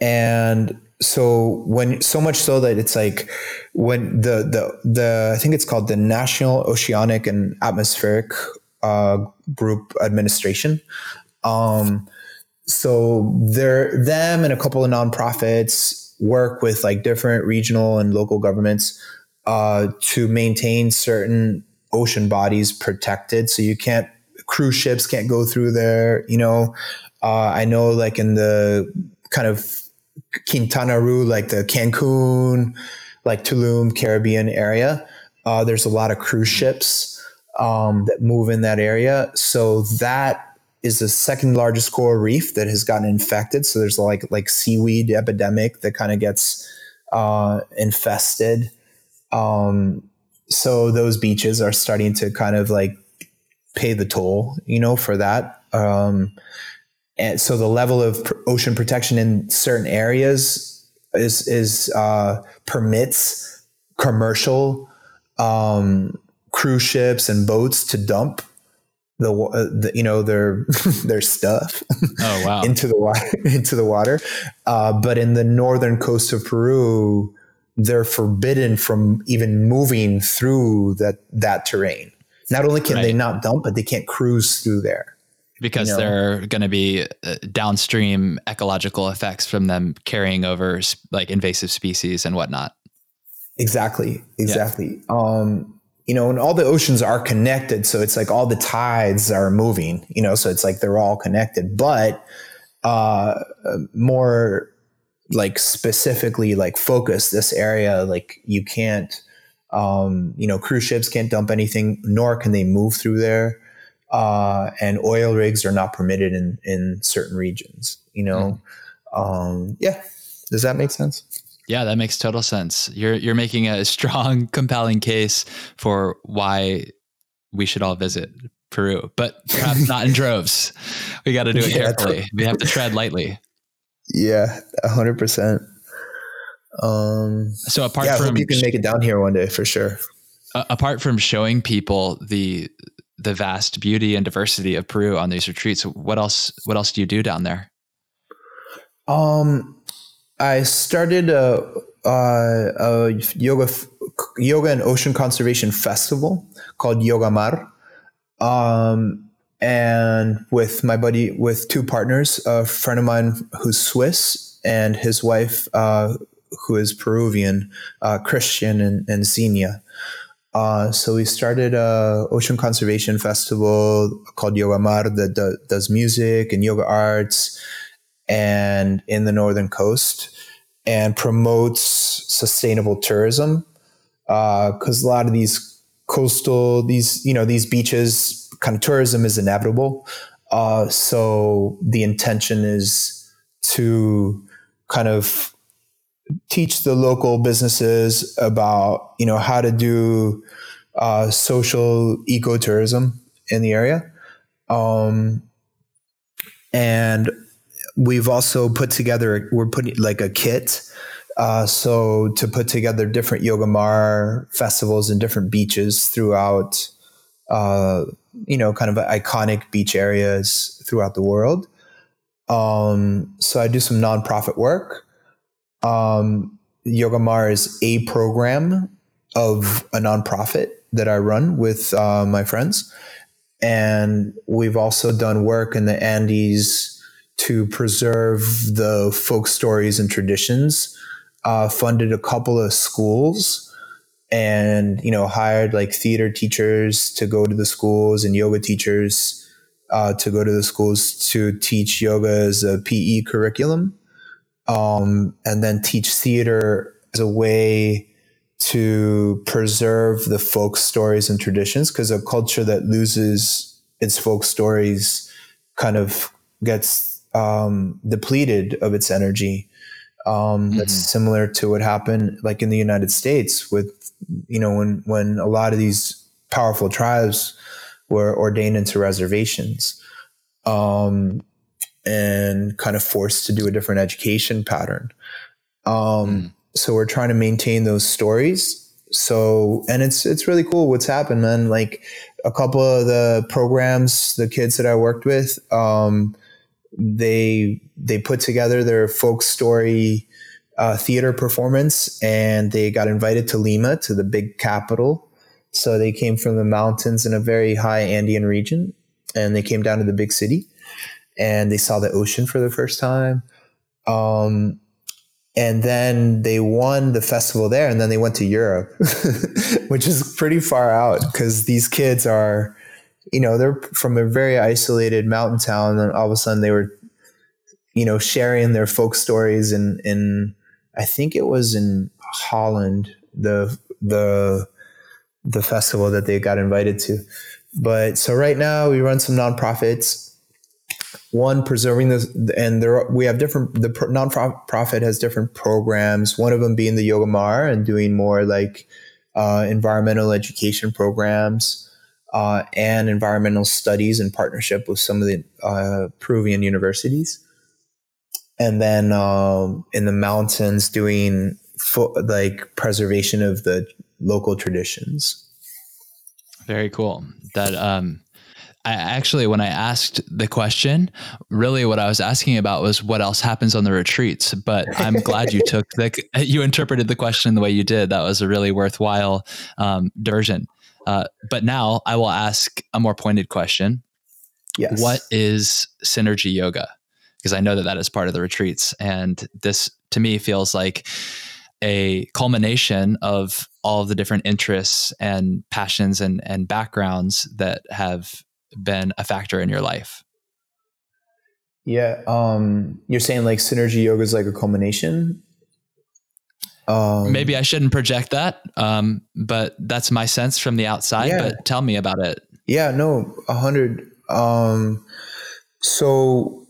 and so when so much so that it's like when the the the I think it's called the National Oceanic and Atmospheric uh, Group Administration. Um, so they're them and a couple of nonprofits work with like different regional and local governments uh, to maintain certain ocean bodies protected. So you can't cruise ships can't go through there. You know, uh, I know like in the kind of Quintana Roo, like the Cancun, like Tulum, Caribbean area, uh, there's a lot of cruise ships um, that move in that area. So that is the second largest coral reef that has gotten infected. So there's like like seaweed epidemic that kind of gets uh, infested. Um, so those beaches are starting to kind of like pay the toll, you know, for that. Um, and so the level of ocean protection in certain areas is is uh, permits commercial um, cruise ships and boats to dump the, uh, the you know their their stuff oh, wow. into the water into the water uh, but in the northern coast of Peru they're forbidden from even moving through that that terrain not only can right. they not dump but they can't cruise through there because you know? there are going to be uh, downstream ecological effects from them carrying over like invasive species and whatnot. Exactly. Exactly. Yeah. Um, you know, and all the oceans are connected. So it's like all the tides are moving, you know, so it's like they're all connected, but, uh, more like specifically like focus this area, like you can't, um, you know, cruise ships can't dump anything, nor can they move through there uh, and oil rigs are not permitted in in certain regions. You know, mm. um, yeah. Does that make sense? Yeah, that makes total sense. You're you're making a strong, compelling case for why we should all visit Peru, but perhaps not in droves. We got to do it yeah, carefully. We have to tread lightly. Yeah, hundred percent. Um, so apart yeah, from you can make it down here one day for sure. Uh, apart from showing people the the vast beauty and diversity of Peru on these retreats. What else? What else do you do down there? Um, I started a, a, a yoga yoga and ocean conservation festival called Yoga Mar. Um, and with my buddy, with two partners, a friend of mine who's Swiss and his wife, uh, who is Peruvian, uh, Christian and, and Xenia. Uh, so we started a ocean conservation festival called Yoga Mar that do, does music and yoga arts and in the northern coast and promotes sustainable tourism. Because uh, a lot of these coastal these you know these beaches kind of tourism is inevitable. Uh, so the intention is to kind of teach the local businesses about you know how to do uh, social ecotourism in the area. Um, and we've also put together we're putting like a kit uh, so to put together different yoga mar festivals in different beaches throughout uh, you know kind of iconic beach areas throughout the world um, so i do some nonprofit work um, Yoga Mar is a program of a nonprofit that I run with uh, my friends. And we've also done work in the Andes to preserve the folk stories and traditions. Uh, funded a couple of schools and you know hired like theater teachers to go to the schools and yoga teachers uh, to go to the schools to teach yoga as a PE curriculum um, and then teach theater as a way to preserve the folk stories and traditions because a culture that loses its folk stories kind of gets um, depleted of its energy. Um, mm-hmm. That's similar to what happened, like in the United States, with you know when when a lot of these powerful tribes were ordained into reservations. Um, and kind of forced to do a different education pattern. Um, mm. So we're trying to maintain those stories So, and it's it's really cool what's happened, man. Like a couple of the programs, the kids that I worked with, um, they they put together their folk story uh, theater performance, and they got invited to Lima, to the big capital. So they came from the mountains in a very high Andean region, and they came down to the big city, and they saw the ocean for the first time. Um, and then they won the festival there and then they went to europe which is pretty far out because these kids are you know they're from a very isolated mountain town and all of a sudden they were you know sharing their folk stories in in i think it was in holland the the the festival that they got invited to. But so right now we run some nonprofits. One preserving the and there are, we have different the nonprofit has different programs one of them being the yoga mar and doing more like uh, environmental education programs uh, and environmental studies in partnership with some of the uh, peruvian universities and then um, in the mountains doing fo- like preservation of the local traditions very cool that um I actually, when I asked the question, really what I was asking about was what else happens on the retreats. But I'm glad you took the, you interpreted the question the way you did. That was a really worthwhile um, diversion. Uh, but now I will ask a more pointed question. Yes. What is synergy yoga? Because I know that that is part of the retreats. And this to me feels like a culmination of all of the different interests and passions and, and backgrounds that have been a factor in your life? Yeah, um, you're saying like synergy yoga is like a culmination. Um, Maybe I shouldn't project that, um, but that's my sense from the outside. Yeah. But tell me about it. Yeah, no, a hundred. Um, so,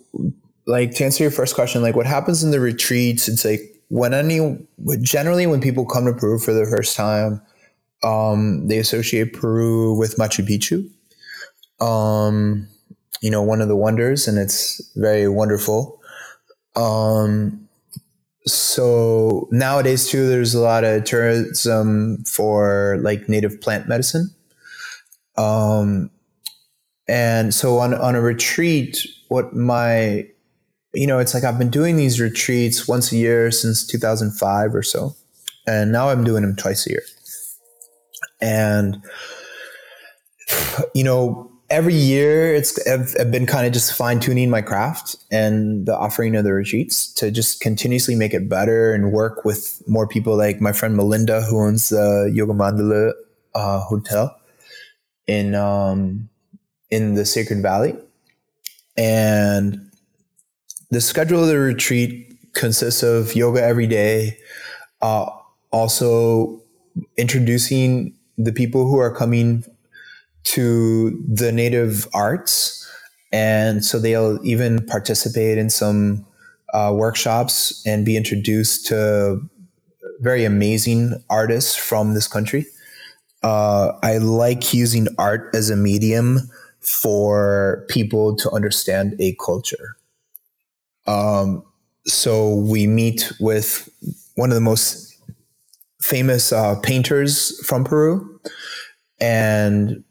like to answer your first question, like what happens in the retreats? It's like when any generally when people come to Peru for the first time, um, they associate Peru with Machu Picchu um, you know, one of the wonders, and it's very wonderful. Um, so nowadays too, there's a lot of tourism for like native plant medicine. Um, and so on on a retreat, what my you know, it's like I've been doing these retreats once a year since 2005 or so, and now I'm doing them twice a year. And you know, every year it's I've, I've been kind of just fine tuning my craft and the offering of the retreats to just continuously make it better and work with more people like my friend Melinda who owns the Yoga Mandala uh, hotel in um, in the Sacred Valley. And the schedule of the retreat consists of yoga every day uh, also introducing the people who are coming to the native arts. And so they'll even participate in some uh, workshops and be introduced to very amazing artists from this country. Uh, I like using art as a medium for people to understand a culture. Um, so we meet with one of the most famous uh, painters from Peru, and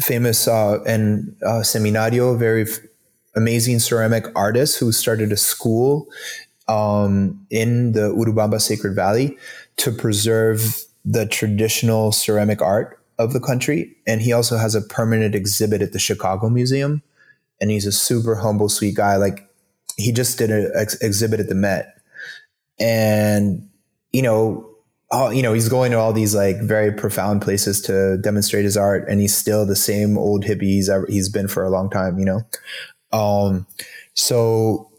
famous uh, and uh, Seminario, very f- amazing ceramic artist who started a school um, in the Urubamba Sacred Valley to preserve the traditional ceramic art of the country. And he also has a permanent exhibit at the Chicago Museum. And he's a super humble, sweet guy. Like he just did an ex- exhibit at the Met. And, you know, all, you know, he's going to all these like very profound places to demonstrate his art, and he's still the same old hippie he's ever he's been for a long time. You know, um, so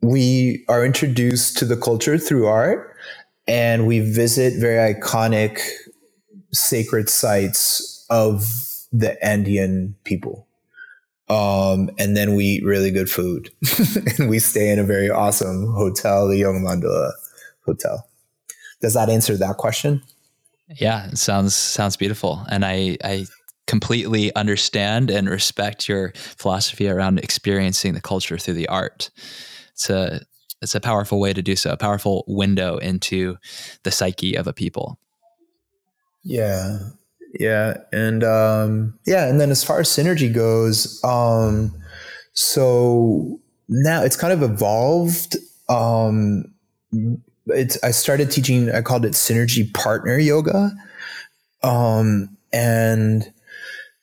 we are introduced to the culture through art, and we visit very iconic sacred sites of the Andean people. Um, and then we eat really good food, and we stay in a very awesome hotel, the Yoga Mandala Hotel. Does that answer that question? Yeah, it sounds sounds beautiful, and I I completely understand and respect your philosophy around experiencing the culture through the art. It's a it's a powerful way to do so, a powerful window into the psyche of a people. Yeah. Yeah. And um, yeah. And then as far as synergy goes, um, so now it's kind of evolved. Um, it's, I started teaching, I called it synergy partner yoga. Um, and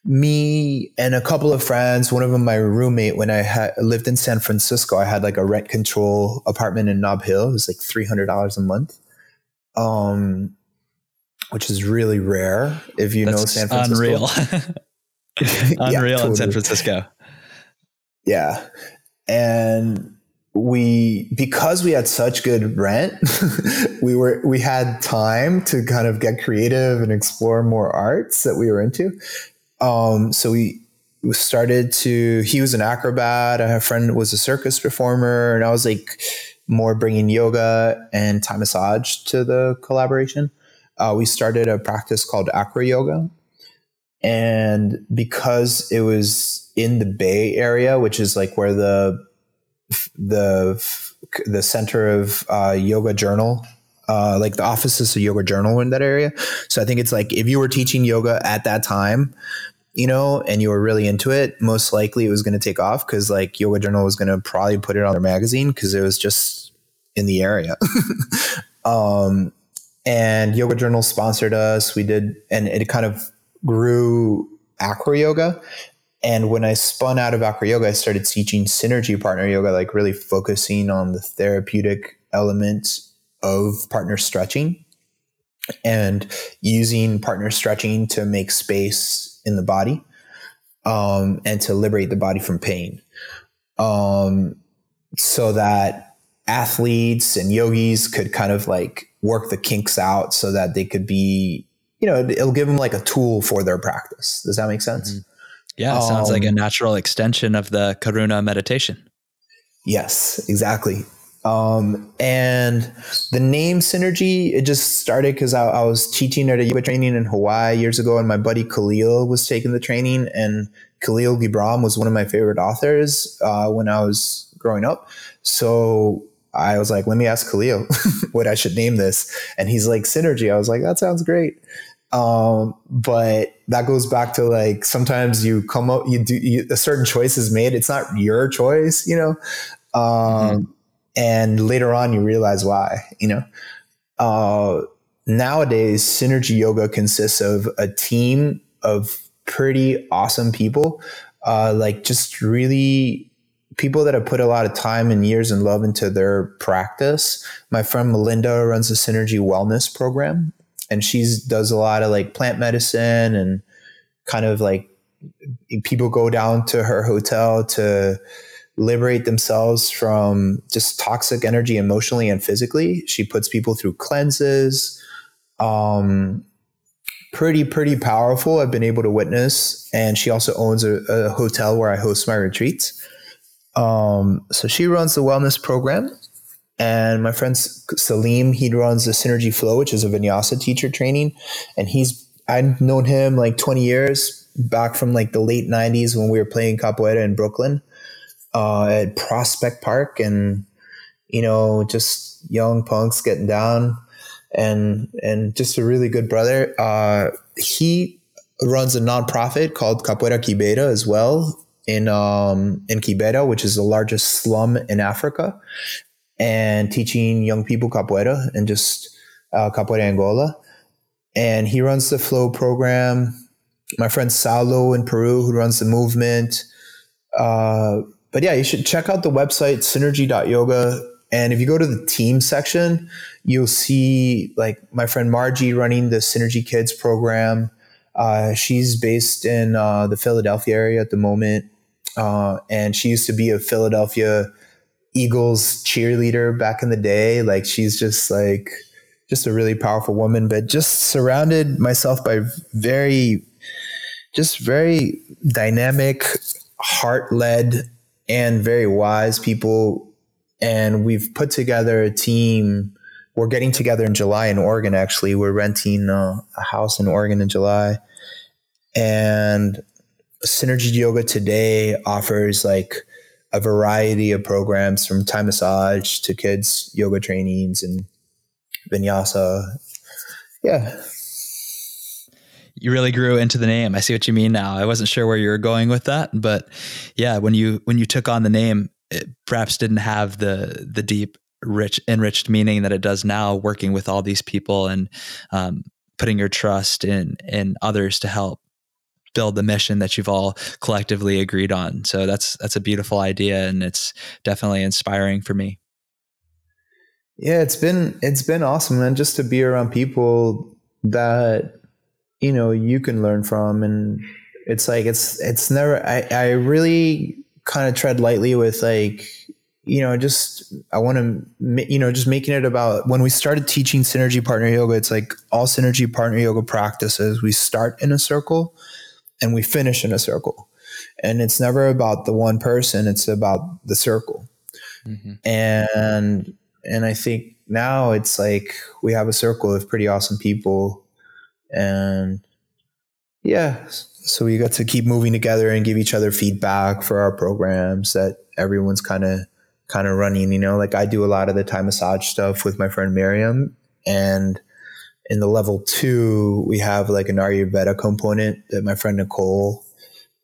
me and a couple of friends, one of them my roommate, when I had lived in San Francisco, I had like a rent control apartment in Nob Hill. It was like $300 a month. Um, which is really rare if you That's know San Francisco. Unreal. unreal yeah, totally. in San Francisco. Yeah. And we because we had such good rent, we were we had time to kind of get creative and explore more arts that we were into. Um, so we started to he was an acrobat, a friend was a circus performer, and I was like more bringing yoga and Thai massage to the collaboration. Uh, we started a practice called acro yoga, and because it was in the Bay Area, which is like where the the the center of uh, Yoga Journal, uh, like the offices of Yoga Journal in that area. So I think it's like if you were teaching yoga at that time, you know, and you were really into it, most likely it was going to take off because like Yoga Journal was going to probably put it on their magazine because it was just in the area. um, and Yoga Journal sponsored us. We did, and it kind of grew acro yoga and when I spun out of acro yoga, I started teaching synergy partner yoga, like really focusing on the therapeutic element of partner stretching and using partner stretching to make space in the body um, and to liberate the body from pain. Um, so that athletes and yogis could kind of like work the kinks out so that they could be, you know, it'll give them like a tool for their practice. Does that make sense? Mm-hmm. Yeah, um, sounds like a um, natural extension of the Karuna meditation. Yes, exactly. Um, and the name Synergy, it just started because I, I, was teaching at a yoga training in Hawaii years ago, and my buddy Khalil was taking the training, and Khalil Gibran was one of my favorite authors uh, when I was growing up. So I was like, let me ask Khalil what I should name this. And he's like, Synergy. I was like, that sounds great. Um, but that goes back to like sometimes you come up, you do you, a certain choice is made. It's not your choice, you know. Um, mm-hmm. And later on, you realize why. You know. Uh, nowadays, synergy yoga consists of a team of pretty awesome people, uh, like just really people that have put a lot of time and years and love into their practice. My friend Melinda runs a synergy wellness program and she's does a lot of like plant medicine and kind of like people go down to her hotel to liberate themselves from just toxic energy emotionally and physically. She puts people through cleanses. Um, pretty, pretty powerful. I've been able to witness. And she also owns a, a hotel where I host my retreats. Um, so she runs the wellness program. And my friend Salim, he runs the Synergy Flow, which is a vinyasa teacher training. And he's, I've known him like 20 years back from like the late 90s when we were playing capoeira in Brooklyn uh, at Prospect Park. And, you know, just young punks getting down and, and just a really good brother. Uh, he runs a nonprofit called Capoeira Kibera as well in um, in Kibera, which is the largest slum in Africa and teaching young people capoeira and just uh, capoeira Angola. And he runs the flow program. My friend Salo in Peru, who runs the movement. Uh, but yeah, you should check out the website synergy.yoga. And if you go to the team section, you'll see like my friend Margie running the Synergy Kids program. Uh, she's based in uh, the Philadelphia area at the moment. Uh, and she used to be a Philadelphia Eagles cheerleader back in the day. Like she's just like just a really powerful woman, but just surrounded myself by very just very dynamic, heart led and very wise people. And we've put together a team. We're getting together in July in Oregon, actually. We're renting uh, a house in Oregon in July. And Synergy Yoga today offers like a variety of programs from Thai massage to kids yoga trainings and vinyasa. Yeah. you really grew into the name. I see what you mean now. I wasn't sure where you were going with that, but yeah, when you when you took on the name, it perhaps didn't have the the deep, rich, enriched meaning that it does now. Working with all these people and um, putting your trust in in others to help build the mission that you've all collectively agreed on. So that's that's a beautiful idea, and it's definitely inspiring for me. Yeah, it's been it's been awesome, man. Just to be around people that you know you can learn from, and it's like it's it's never. I I really kind of tread lightly with like you know just i want to you know just making it about when we started teaching synergy partner yoga it's like all synergy partner yoga practices we start in a circle and we finish in a circle. And it's never about the one person it's about the circle. Mm-hmm. and and i think now it's like we have a circle of pretty awesome people. And yeah so we got to keep moving together and give each other feedback for our programs that everyone's kind of kind of running you know? Like i do a lot of the Thai massage stuff with my friend miriam and in the level two we have like an ayurveda component that my friend nicole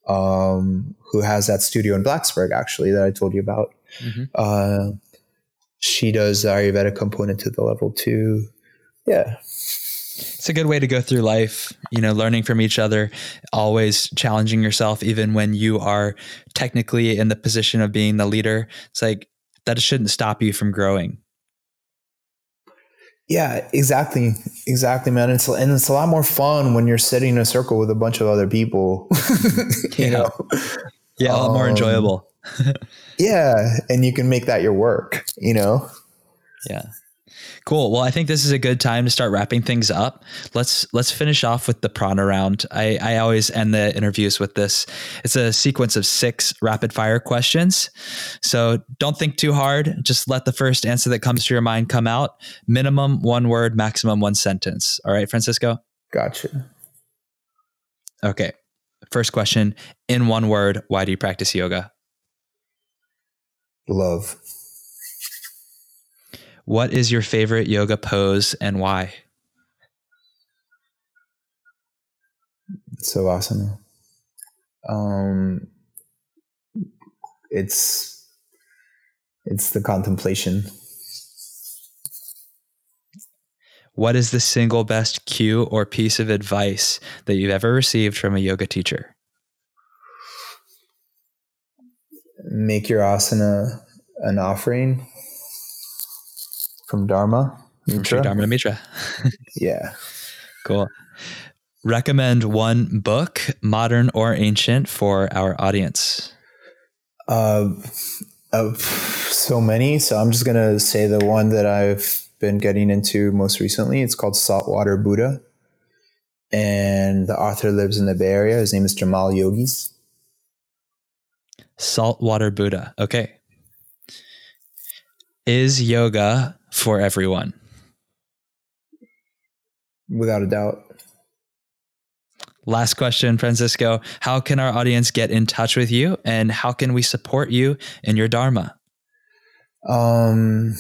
um, who has that studio in blacksburg actually that i told you about mm-hmm. uh, she does the ayurveda component to the level two yeah it's a good way to go through life, you know, learning from each other, always challenging yourself, even when you are technically in the position of being the leader. It's like that shouldn't stop you from growing. Yeah, exactly. Exactly, man. It's and it's a lot more fun when you're sitting in a circle with a bunch of other people. you yeah. know. Yeah, a lot um, more enjoyable. yeah, and you can make that your work, you know. Yeah. Cool. Well, I think this is a good time to start wrapping things up. Let's let's finish off with the prana round. I, I always end the interviews with this. It's a sequence of six rapid fire questions. So don't think too hard. Just let the first answer that comes to your mind come out. Minimum one word, maximum one sentence. All right, Francisco? Gotcha. Okay. First question. In one word, why do you practice yoga? Love. What is your favorite yoga pose and why? so awesome. Um, it's it's the contemplation. What is the single best cue or piece of advice that you've ever received from a yoga teacher? Make your asana an offering from Dharma Mitra. From Dharma Mitra. yeah. Cool. Recommend one book, modern or ancient, for our audience. Uh, of so many. So I'm just gonna say the one that I've been getting into most recently. It's called Saltwater Buddha, and the author lives in the Bay Area. His name is Jaimal Yogis. Saltwater Buddha. Okay. Is yoga for everyone? Without a doubt. Last question, Francisco. How can our audience get in touch with you and how can we support you in your Dharma? Um,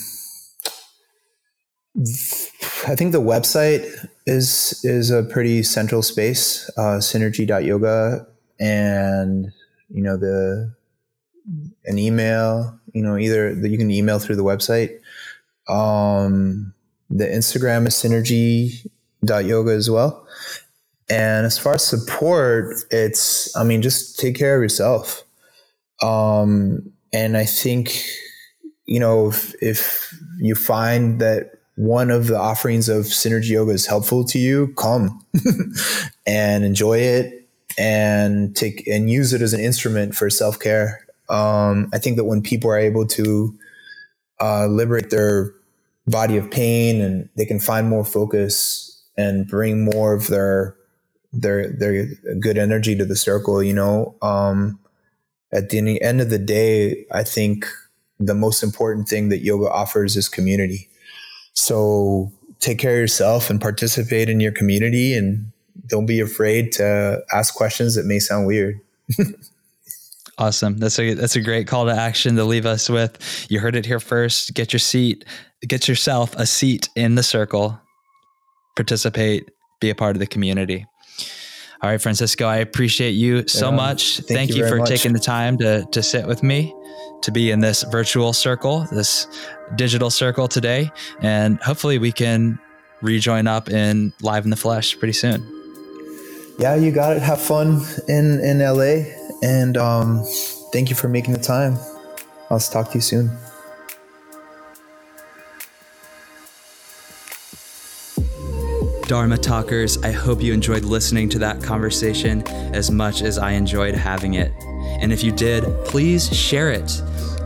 I think the website is is a pretty central space, uh, synergy.yoga, and you know the an email. You know either that you can email through the website, um, the Instagram is synergy.yoga as well. And as far as support, it's, I mean, just take care of yourself. Um, and I think, you know, if, if you find that one of the offerings of Synergy Yoga is helpful to you, come and enjoy it and take and use it as an instrument for self care. Um, I think that when people are able to uh, liberate their body of pain and they can find more focus and bring more of their their their good energy to the circle you know? Um, at the end of the day i think the most important thing that yoga offers is community. So take care of yourself and participate in your community and don't be afraid to ask questions that may sound weird Awesome. That's a that's a great call to action to leave us with. You heard it here first. Get your seat get yourself a seat in the circle, participate, be a part of the community. All right, Francisco, I appreciate you so Yeah. much. Thank Thank, you you, for much. taking the time to, to sit with me, to be in this virtual circle, this digital circle today. And hopefully we can rejoin up in live in the flesh pretty soon. Yeah, you got it. Have fun in in LA, and um, thank you for making the time. I'll talk to you soon. Dharma Talkers, I hope you enjoyed listening to that conversation as much as I enjoyed having it. And if you did, please share it.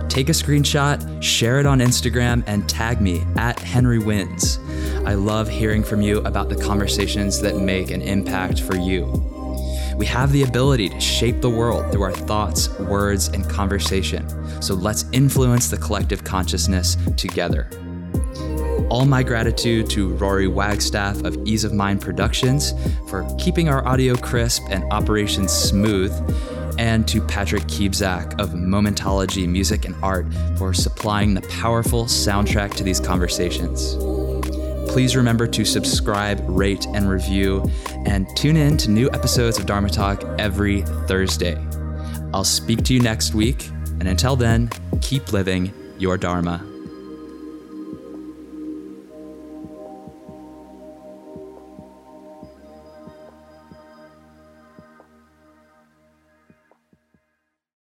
Take a screenshot, share it on Instagram, and tag me at Henry Wins. I love hearing from you about the conversations that make an impact for you. We have the ability to shape the world through our thoughts, words, and conversation. So let's influence the collective consciousness together. All my gratitude to Rory Wagstaff of Ease of Mind Productions for keeping our audio crisp and operations smooth, and to Patrick Kiebzak of Momentology Music and Art for supplying the powerful soundtrack to these conversations. Please remember to subscribe, rate, and review, and tune in to new episodes of Dharma Talk every Thursday. I'll speak to you next week, and until then, keep living your Dharma.